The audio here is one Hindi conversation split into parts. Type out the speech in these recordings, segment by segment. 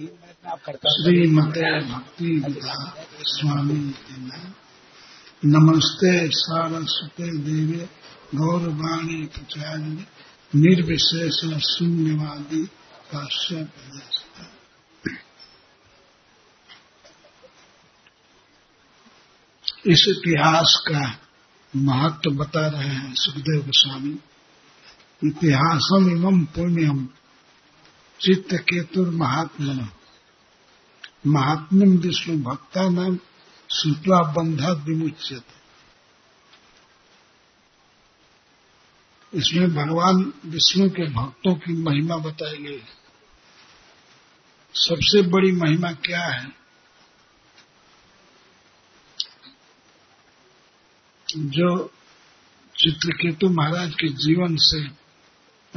श्रीमते भक्ति स्वामी नमस्ते सारस्वते देवे गौरवाणी प्रचार्य निर्विशेष शून्यवादी काश्यप इस इतिहास का महत्व बता रहे हैं सुखदेव गोस्वामी। इतिहासम इमम पुण्यम चित्त केतुर महात्मन महात्म विष्णु भक्ता नाम श्रुतवा बंधा विमुचित इसमें भगवान विष्णु के भक्तों की महिमा बताई गई सबसे बड़ी महिमा क्या है? जो चित्रकेतु महाराज के जीवन से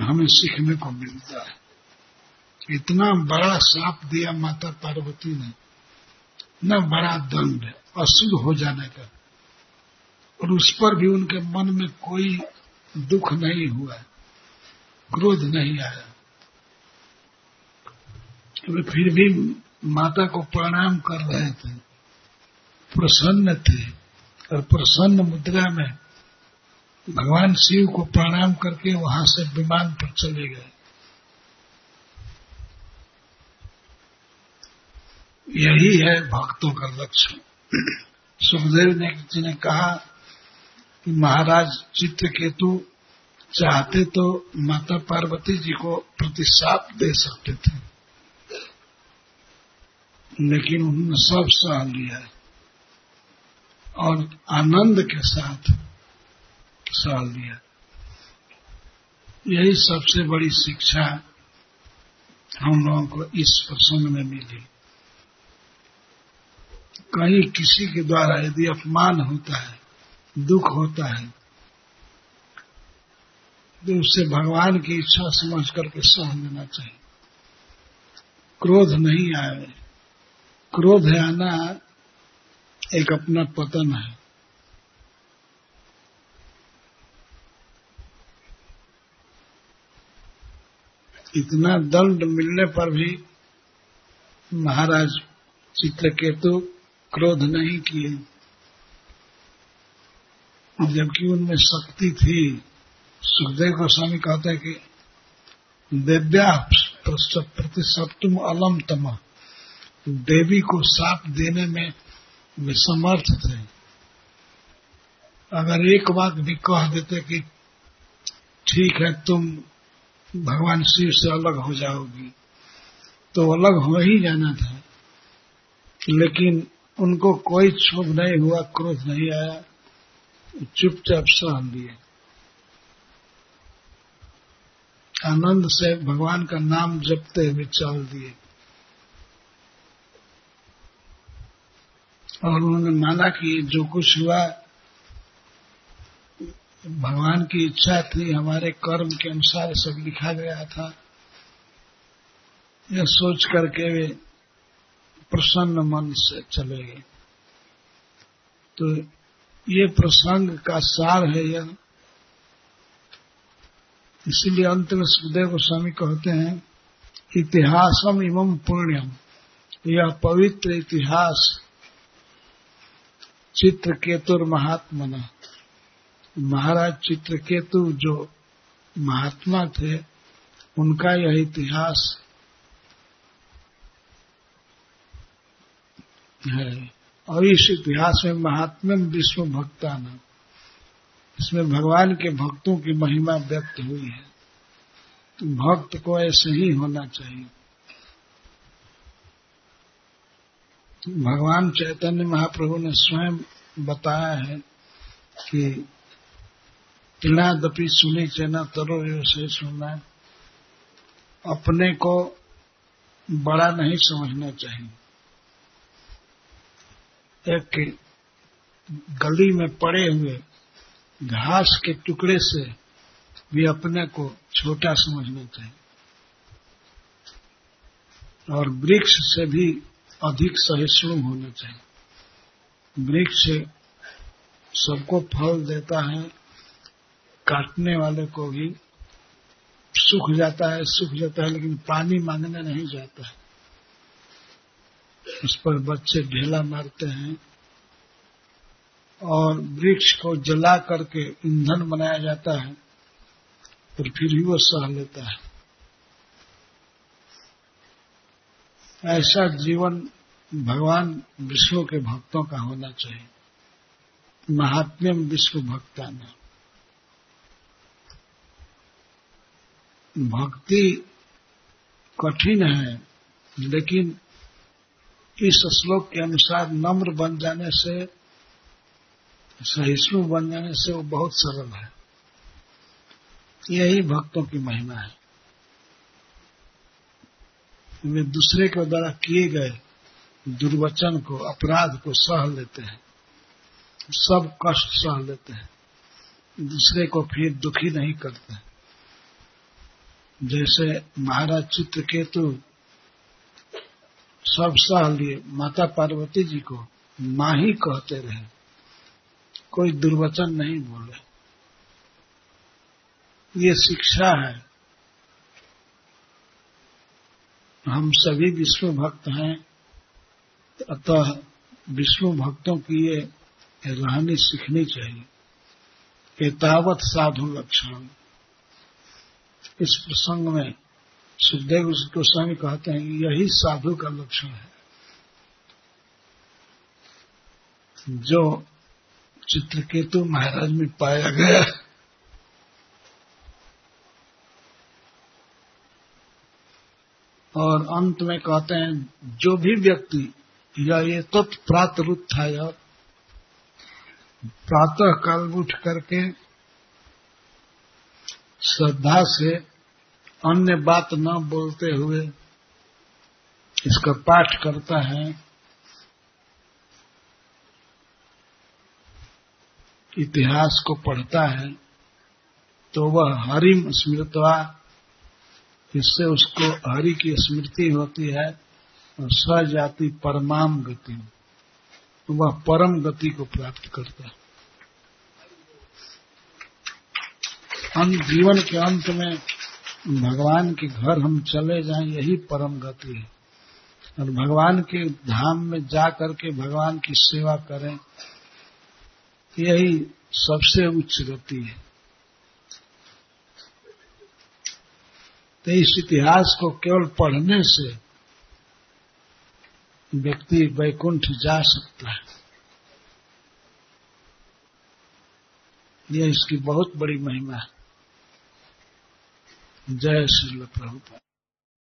हमें सीखने को मिलता है। इतना बड़ा साप दिया माता पार्वती ने, न बड़ा दंड असुर हो जाने का। और उस पर भी उनके मन में कोई दुख नहीं हुआ, क्रोध नहीं आया। वे फिर भी माता को प्रणाम कर रहे थे, प्रसन्न थे, और प्रसन्न मुद्रा में भगवान शिव को प्रणाम करके वहाँ से विमान पर चले गए। यही है भक्तों का लक्ष्य। सुखदेव ने जी ने कहा कि महाराज चित्रकेतु चाहते तो माता पार्वती जी को प्रतिशाप दे सकते थे। लेकिन उन्होंने सब सह लिया और आनंद के साथ सह लिया यही सबसे बड़ी शिक्षा हम लोगों को इस प्रसंग में मिली। कहीं किसी के द्वारा यदि अपमान होता है, दुख होता है तो उससे भगवान की इच्छा समझ करके सह लेना चाहिए। क्रोध नहीं आए। क्रोध आना एक अपना पतन है। इतना दंड मिलने पर भी महाराज चित्रकेतु क्रोध नहीं किए। जबकि उनमें शक्ति थी, सुखदेव गोस्वामी कहते हैं कि देव्या प्रतिशतुम अलम तम। देवी को साप देने में वे समर्थ थे। अगर एक बात भी कह देते कि, ठीक है, तुम भगवान शिव से अलग हो जाओगी। तो अलग हो ही जाना था। लेकिन उनको कोई क्षोभ नहीं हुआ, क्रोध नहीं आया। चुपचाप सहन लिए आनंद से भगवान का नाम जपते हुए चल दिए। और उन्होंने माना कि जो कुछ हुआ, भगवान की इच्छा थी, हमारे कर्म के अनुसार सब लिखा गया था। यह सोच करके वे प्रसन्न मन से चले। तो ये प्रसंग का सार है यह। इसीलिए अंत में सुखदेव गोस्वामी कहते हैं, इतिहासम एवं पुण्यम। यह पवित्र इतिहास, चित्रकेतुर महात्मना। महाराज चित्रकेतु जो महात्मा थे, उनका यह इतिहास है। और इस इतिहास में महात्म्य विश्व भक्ताना इसमें भगवान के भक्तों की महिमा व्यक्त हुई है। तो भक्त को ऐसे ही होना चाहिए। तो भगवान चैतन्य महाप्रभु ने स्वयं बताया है कि तृणादपि सुनी चेना तरो से अपने को बड़ा नहीं समझना चाहिए। एक गली में पड़े हुए घास के टुकड़े से भी अपने को छोटा समझना चाहिए। और वृक्ष से भी अधिक सहिष्णु होना चाहिए। वृक्ष सबको फल देता है, काटने वाले को भी सुख जाता है, सुख जाता है, लेकिन पानी मांगने नहीं जाता है। उस पर बच्चे ढेला मारते हैं और वृक्ष को जला करके ईंधन बनाया जाता है और फिर ही वो सह लेता है। ऐसा जीवन भगवान विष्णु के भक्तों का होना चाहिए। महात्म्यम विश्व भक्ता न भक्ति कठिन है, लेकिन इस श्लोक के अनुसार नम्र बन जाने से, सहिष्णु बन जाने से वो बहुत सरल है। यही भक्तों की महिमा है। वे दूसरे के द्वारा किए गए दुर्वचन को, अपराध को सह लेते हैं। सब कष्ट सह लेते हैं। दूसरे को फिर दुखी नहीं करते। जैसे महाराज चित्रकेतु सब सह लिए माता पार्वती जी को माँ ही कहते रहे। कोई दुर्वचन नहीं बोले। ये शिक्षा है। हम सभी विष्णु भक्त हैं। अतः विष्णु भक्तों की ये रहनी सीखनी चाहिए। एतावत साधु लक्षण। इस प्रसंग में सुखदेव गोस्वामी कहते हैं, यही साधु का लक्षण है। जो चित्रकेतु महाराज में पाया गया और अंत में कहते हैं, जो भी व्यक्ति, या ये था या प्रातः काल उठ करके श्रद्धा से अन्य बात न बोलते हुए इसका पाठ करता है। इतिहास को पढ़ता है तो वह हरिम स्मृतवा, इससे उसको हरि की स्मृति होती है और सजाति परमाम गति तो वह परम गति को प्राप्त करता है। अंत जीवन के अंत में भगवान के घर हम चले जाएँ, यही परम गति है। और भगवान के धाम में जा करके भगवान की सेवा करें, यही सबसे उच्च गति है। तो इस इतिहास को केवल पढ़ने से व्यक्ति वैकुंठ जा सकता है। यह इसकी बहुत बड़ी महिमा है। Jai the problem.